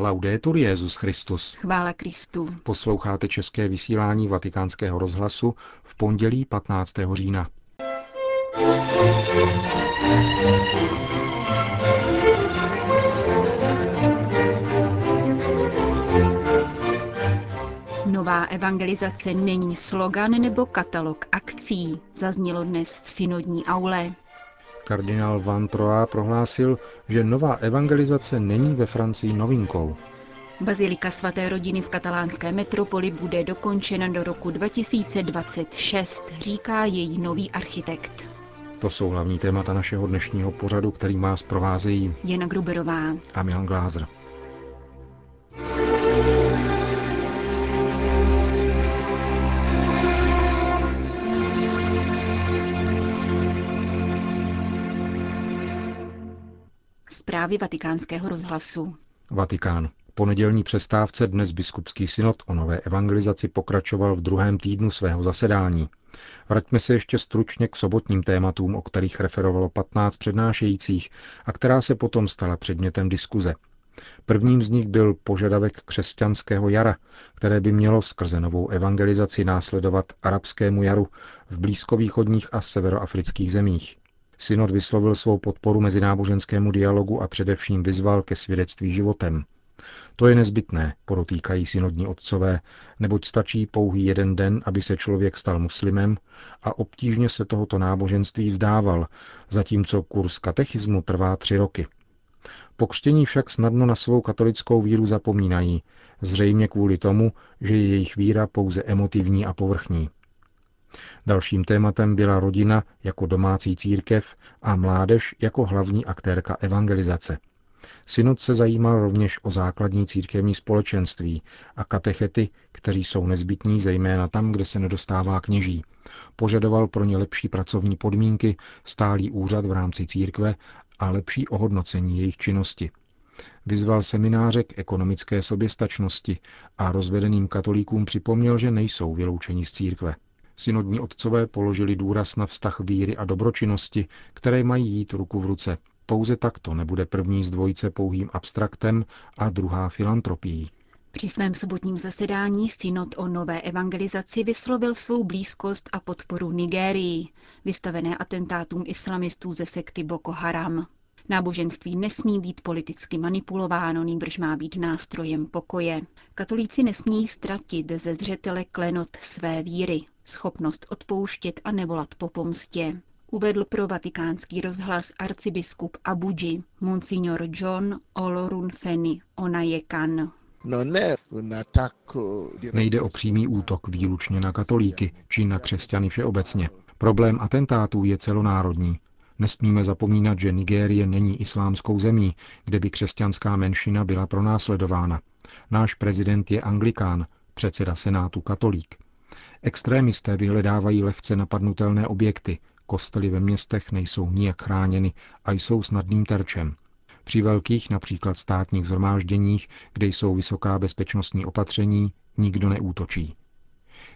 Laudetur Jezus Christus. Chvála Kristu. Posloucháte české vysílání Vatikánského rozhlasu v pondělí 15. října. Nová evangelizace není slogan nebo katalog akcí, zaznělo dnes v synodní aule. Kardinál Van Troa prohlásil, že nová evangelizace není ve Francii novinkou. Bazilika svaté rodiny v katalánské metropoli bude dokončena do roku 2026, říká její nový architekt. To jsou hlavní témata našeho dnešního pořadu, který vás provázejí Jana Gruberová a Milan Glázer. Zprávy vatikánského rozhlasu. Vatikán. Po nedělní přestávce dnes biskupský synod o nové evangelizaci pokračoval v druhém týdnu svého zasedání. Vraťme se ještě stručně k sobotním tématům, o kterých referovalo 15 přednášejících a která se potom stala předmětem diskuze. Prvním z nich byl požadavek křesťanského jara, které by mělo skrze novou evangelizaci následovat arabskému jaru v blízkovýchodních a severoafrických zemích. Synod vyslovil svou podporu mezináboženskému dialogu a především vyzval ke svědectví životem. To je nezbytné, podotýkají synodní otcové, neboť stačí pouhý jeden den, aby se člověk stal muslimem a obtížně se tohoto náboženství vzdával, zatímco kurz katechismu trvá tři roky. Pokřtění však snadno na svou katolickou víru zapomínají, zřejmě kvůli tomu, že je jejich víra pouze emotivní a povrchní. Dalším tématem byla rodina jako domácí církev a mládež jako hlavní aktérka evangelizace. Synod se zajímal rovněž o základní církevní společenství a katechety, kteří jsou nezbytní zejména tam, kde se nedostává kněží. Požadoval pro ně lepší pracovní podmínky, stálý úřad v rámci církve a lepší ohodnocení jejich činnosti. Vyzval semináře k ekonomické soběstačnosti a rozvedeným katolíkům připomněl, že nejsou vyloučeni z církve. Synodní otcové položili důraz na vztah víry a dobročinnosti, které mají jít ruku v ruce. Pouze takto nebude první z dvojice pouhým abstraktem a druhá filantropií. Při svém sobotním zasedání synod o nové evangelizaci vyslovil svou blízkost a podporu Nigérii, vystavené atentátům islamistů ze sekty Boko Haram. Náboženství nesmí být politicky manipulováno, nýbrž má být nástrojem pokoje. Katolíci nesmí ztratit ze zřetele klenot své víry, schopnost odpouštět a nevolat po pomstě. Uvedl pro vatikánský rozhlas arcibiskup Abuji, monsignor John Olorunfeni Onayekan. Nejde o přímý útok výlučně na katolíky či na křesťany všeobecně. Problém atentátů je celonárodní. Nesmíme zapomínat, že Nigérie není islámskou zemí, kde by křesťanská menšina byla pronásledována. Náš prezident je anglikán, předseda senátu katolík. Extrémisté vyhledávají lehce napadnutelné objekty, kostely ve městech nejsou nijak chráněny a jsou snadným terčem. Při velkých, například státních zhromážděních, kde jsou vysoká bezpečnostní opatření, nikdo neútočí.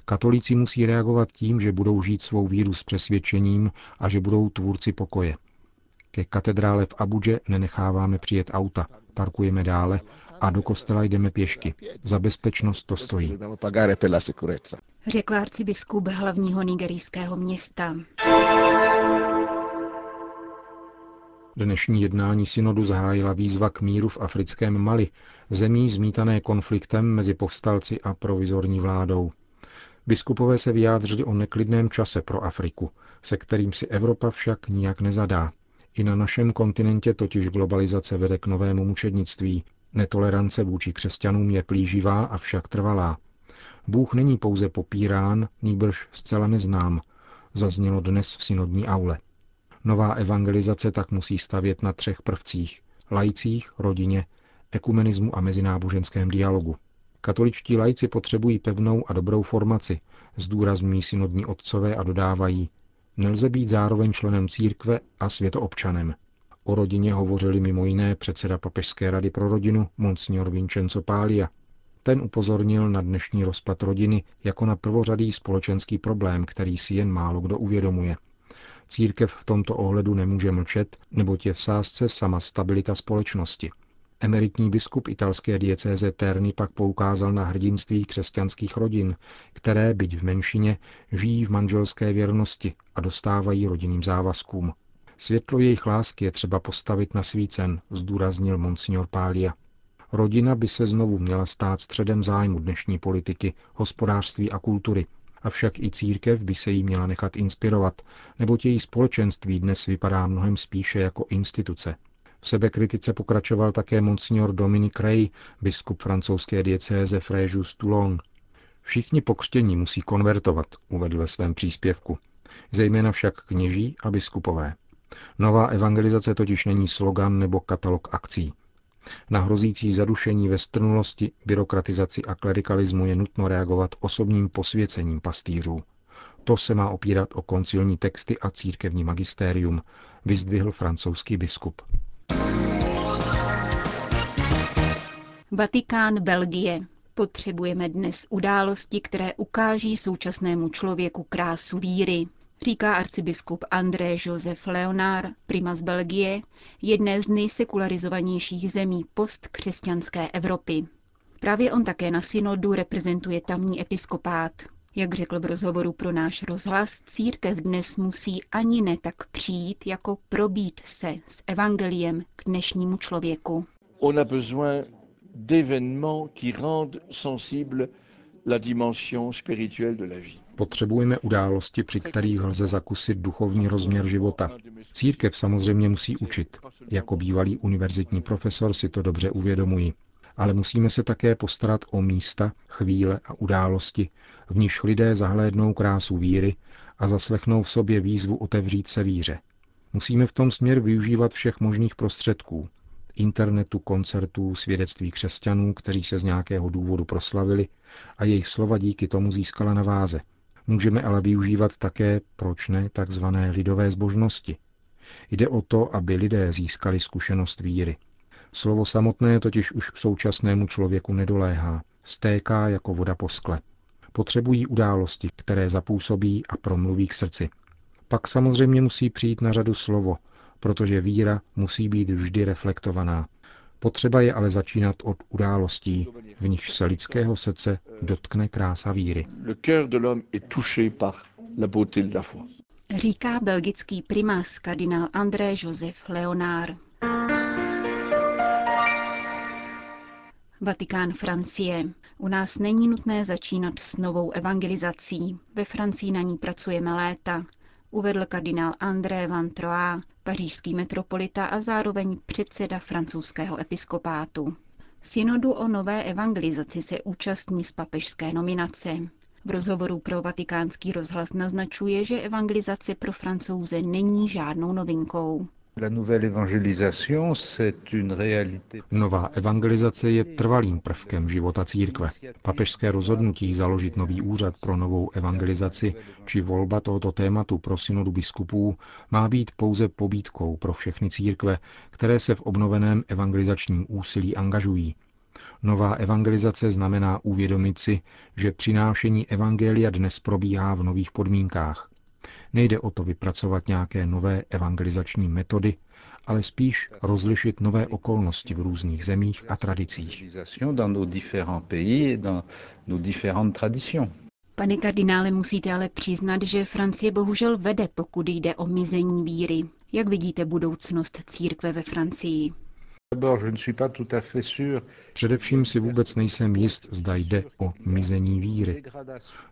Katolíci musí reagovat tím, že budou žít svou víru s přesvědčením a že budou tvůrci pokoje. Ke katedrále v Abuže nenecháváme přijet auta, parkujeme dále a do kostela jdeme pěšky. Za bezpečnost to stojí. Řekl arcibiskup hlavního nigerijského města. Dnešní jednání synodu zahájila výzva k míru v africkém Mali, zemí zmítané konfliktem mezi povstalci a provizorní vládou. Biskupové se vyjádřili o neklidném čase pro Afriku, se kterým si Evropa však nijak nezadá. I na našem kontinentě totiž globalizace vede k novému mučednictví. Netolerance vůči křesťanům je plíživá a však trvalá. Bůh není pouze popírán, nýbrž zcela neznám, zaznělo dnes v synodní aule. Nová evangelizace tak musí stavět na třech prvcích – lajcích, rodině, ekumenismu a mezináboženském dialogu. Katoličtí lajci potřebují pevnou a dobrou formaci, zdůrazňují synodní otcové a dodávají, nelze být zároveň členem církve a světoobčanem. O rodině hovořili mimo jiné předseda Papežské rady pro rodinu Monsignor Vincenzo Pália. Ten upozornil na dnešní rozpad rodiny jako na prvořadý společenský problém, který si jen málo kdo uvědomuje. Církev v tomto ohledu nemůže mlčet, neboť je v sázce sama stabilita společnosti. Emeritní biskup italské diecéze Terny pak poukázal na hrdinství křesťanských rodin, které, byť v menšině, žijí v manželské věrnosti a dostávají rodinným závazkům. Světlo jejich lásky je třeba postavit na svícen, zdůraznil monsignor Pália. Rodina by se znovu měla stát středem zájmu dnešní politiky, hospodářství a kultury, avšak i církev by se jí měla nechat inspirovat, nebo její společenství dnes vypadá mnohem spíše jako instituce. V sebekritice pokračoval také monsignor Dominic Ray, biskup francouzské diecéze Fréjus Toulon. Všichni pokřtění musí konvertovat, uvedl ve svém příspěvku. Zejména však kněží a biskupové. Nová evangelizace totiž není slogan nebo katalog akcí. Na hrozící zadušení ve strnulosti, byrokratizaci a klerikalismu je nutno reagovat osobním posvěcením pastýřů. To se má opírat o koncilní texty a církevní magistérium, vyzdvihl francouzský biskup. Vatikán, Belgie. Potřebujeme dnes události, které ukáží současnému člověku krásu víry, říká arcibiskup André Joseph Leonard, primas Belgie, jedné z nejsekularizovanějších zemí postkřesťanské Evropy. Právě on také na synodu reprezentuje tamní episkopát. Jak řekl v rozhovoru pro náš rozhlas, církev dnes musí ani ne tak přijít, jako probít se s evangeliem k dnešnímu člověku. D'événements qui rendent sensible la dimension spirituelle de la vie. Potřebujeme události, při kterých lze zakusit duchovní rozměr života. Církev samozřejmě musí učit. Jako bývalý univerzitní profesor si to dobře uvědomuji. Ale musíme se také postarat o místa, chvíle a události, v níž lidé zahlédnou krásu víry a zaslechnou v sobě výzvu otevřít se víře. Musíme v tom směru využívat všech možných prostředků, internetu, koncertů, svědectví křesťanů, kteří se z nějakého důvodu proslavili a jejich slova díky tomu získala na váze. Můžeme ale využívat také, proč ne, takzvané lidové zbožnosti. Jde o to, aby lidé získali zkušenost víry. Slovo samotné totiž už k současnému člověku nedoléhá, stéká jako voda po skle. Potřebují události, které zapůsobí a promluví k srdci. Pak samozřejmě musí přijít na řadu slovo, protože víra musí být vždy reflektovaná. Potřeba je ale začínat od událostí, v nichž se lidského srdce dotkne krása víry. Říká belgický primás kardinál André Joseph Leonard. Vatikán Francie. U nás není nutné začínat s novou evangelizací. Ve Francii na ní pracujeme léta uvedl kardinál André Van Troyes, pařížský metropolita a zároveň předseda francouzského episkopátu. Synodu o nové evangelizaci se účastní z papežské nominace. V rozhovoru pro vatikánský rozhlas naznačuje, že evangelizace pro francouze není žádnou novinkou. Nová evangelizace je trvalým prvkem života církve. Papežské rozhodnutí založit nový úřad pro novou evangelizaci či volba tohoto tématu pro synodu biskupů má být pouze pobídkou pro všechny církve, které se v obnoveném evangelizačním úsilí angažují. Nová evangelizace znamená uvědomit si, že přinášení evangelia dnes probíhá v nových podmínkách. Nejde o to vypracovat nějaké nové evangelizační metody, ale spíš rozlišit nové okolnosti v různých zemích a tradicích. Pane kardinále, musíte ale přiznat, že Francie bohužel vede, pokud jde o mizení víry. Jak vidíte budoucnost církve ve Francii? Především si vůbec nejsem jist, zda jde o mizení víry.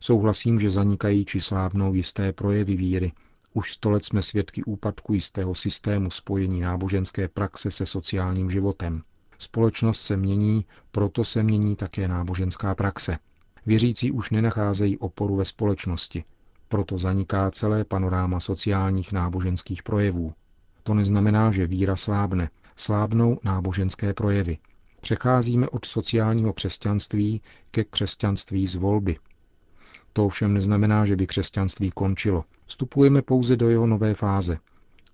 Souhlasím, že zanikají či slábnou jisté projevy víry. Už sto let jsme svědky úpadku jistého systému spojení náboženské praxe se sociálním životem. Společnost se mění, proto se mění také náboženská praxe. Věřící už nenacházejí oporu ve společnosti, proto zaniká celé panoráma sociálních náboženských projevů. To neznamená, že víra slábne, slábnou náboženské projevy. Přecházíme od sociálního křesťanství ke křesťanství z volby. To ovšem neznamená, že by křesťanství končilo. Vstupujeme pouze do jeho nové fáze.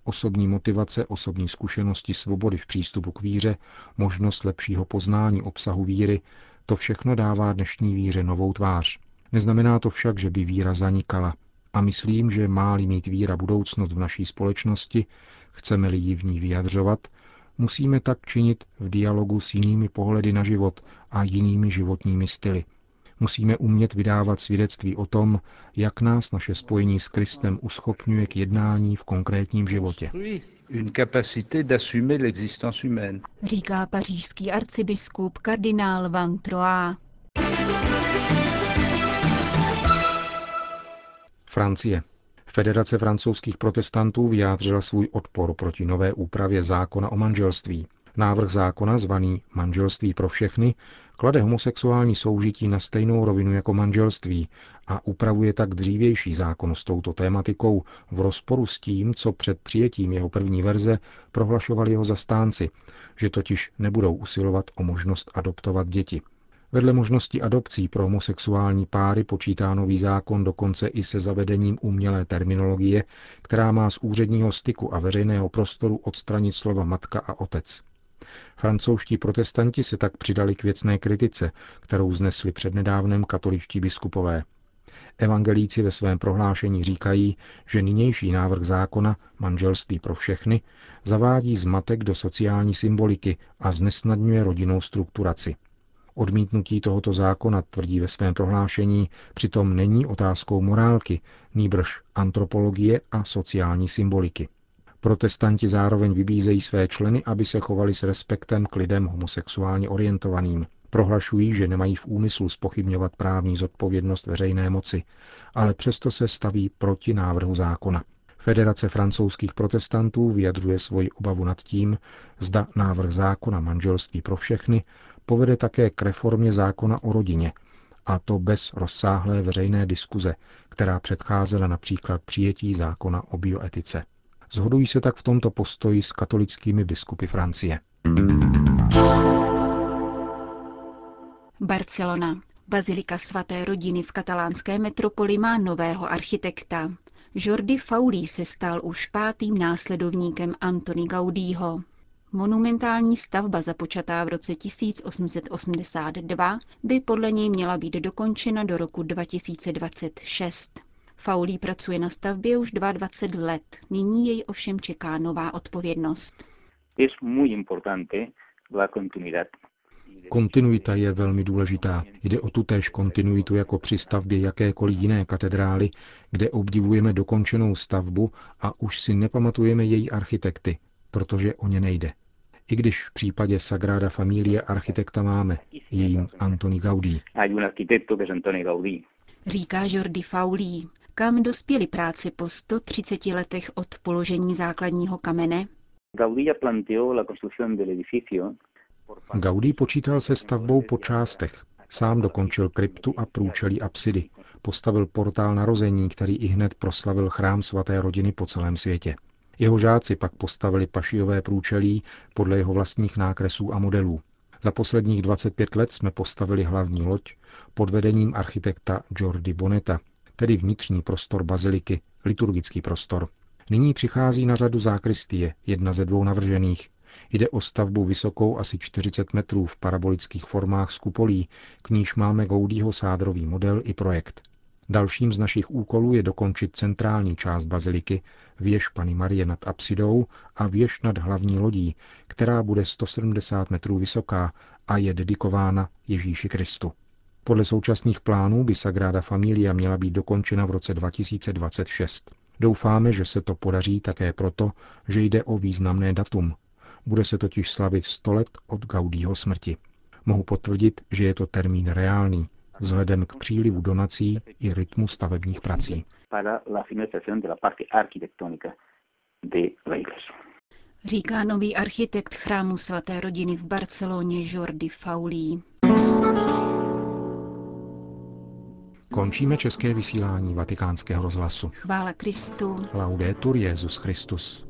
Osobní motivace, osobní zkušenosti, svobody v přístupu k víře, možnost lepšího poznání obsahu víry, to všechno dává dnešní víře novou tvář. Neznamená to však, že by víra zanikala. A myslím, že má-li mít víra budoucnost v naší společnosti, chceme-li ji v ní vyjadřovat, Musíme tak činit v dialogu s jinými pohledy na život a jinými životními styly. Musíme umět vydávat svědectví o tom, jak nás naše spojení s Kristem uschopňuje k jednání v konkrétním životě. Říká pařížský arcibiskup kardinál Van Troyes. Francie. Federace francouzských protestantů vyjádřila svůj odpor proti nové úpravě zákona o manželství. Návrh zákona, zvaný Manželství pro všechny, klade homosexuální soužití na stejnou rovinu jako manželství a upravuje tak dřívější zákon s touto tématikou v rozporu s tím, co před přijetím jeho první verze prohlašovali jeho zastánci, že totiž nebudou usilovat o možnost adoptovat děti. Vedle možnosti adopcí pro homosexuální páry počítá nový zákon dokonce i se zavedením umělé terminologie, která má z úředního styku a veřejného prostoru odstranit slova matka a otec. Francouzští protestanti se tak přidali k věcné kritice, kterou znesli přednedávnem katoličtí biskupové. Evangelíci ve svém prohlášení říkají, že nynější návrh zákona manželství pro všechny zavádí zmatek do sociální symboliky a znesnadňuje rodinnou strukturaci. Odmítnutí tohoto zákona, tvrdí ve svém prohlášení, přitom není otázkou morálky, nýbrž antropologie a sociální symboliky. Protestanti zároveň vybízejí své členy, aby se chovali s respektem k lidem homosexuálně orientovaným. Prohlašují, že nemají v úmyslu spochybňovat právní zodpovědnost veřejné moci, ale přesto se staví proti návrhu zákona. Federace francouzských protestantů vyjadřuje svoji obavu nad tím, zda návrh zákona manželství pro všechny povede také k reformě zákona o rodině, a to bez rozsáhlé veřejné diskuze, která předcházela například přijetí zákona o bioetice. Zhodují se tak v tomto postoji s katolickými biskupy Francie. Barcelona. Bazilika svaté rodiny v katalánské metropoli má nového architekta. Jordi Faulí se stal už pátým následovníkem Antony Gaudího. Monumentální stavba započatá v roce 1882 by podle něj měla být dokončena do roku 2026. Faulí pracuje na stavbě už 22 let, nyní jej ovšem čeká nová odpovědnost. Kontinuita je velmi důležitá. Jde o tutéž kontinuitu jako při stavbě jakékoliv jiné katedrály, kde obdivujeme dokončenou stavbu a už si nepamatujeme její architekty, protože o ně nejde. I když v případě Sagrada Familia architekta máme, je jim Antoni Gaudí. Říká Jordi Faulí, kam dospěly práce po 130 letech od položení základního kamene? Gaudí počítal se stavbou po částech. Sám dokončil kryptu a průčelí apsidy. Postavil portál narození, který i hned proslavil chrám svaté rodiny po celém světě. Jeho žáci pak postavili pašijové průčelí podle jeho vlastních nákresů a modelů. Za posledních 25 let jsme postavili hlavní loď pod vedením architekta Jordi Boneta, tedy vnitřní prostor baziliky, liturgický prostor. Nyní přichází na řadu zákristie, jedna ze dvou navržených. Jde o stavbu vysokou asi 40 metrů v parabolických formách z kupolí, k níž máme Gaudího sádrový model i projekt. Dalším z našich úkolů je dokončit centrální část baziliky, věž Pany Marie nad apsidou a věž nad hlavní lodí, která bude 170 metrů vysoká a je dedikována Ježíši Kristu. Podle současných plánů by Sagrada Familia měla být dokončena v roce 2026. Doufáme, že se to podaří také proto, že jde o významné datum. Bude se totiž slavit 100 let od Gaudího smrti. Mohu potvrdit, že je to termín reálný, vzhledem k přílivu donací i rytmu stavebních prací. Říká nový architekt chrámu svaté rodiny v Barceloně Jordi Faulí. Končíme české vysílání vatikánského rozhlasu. Chvála Kristu. Laudetur Jezus Christus.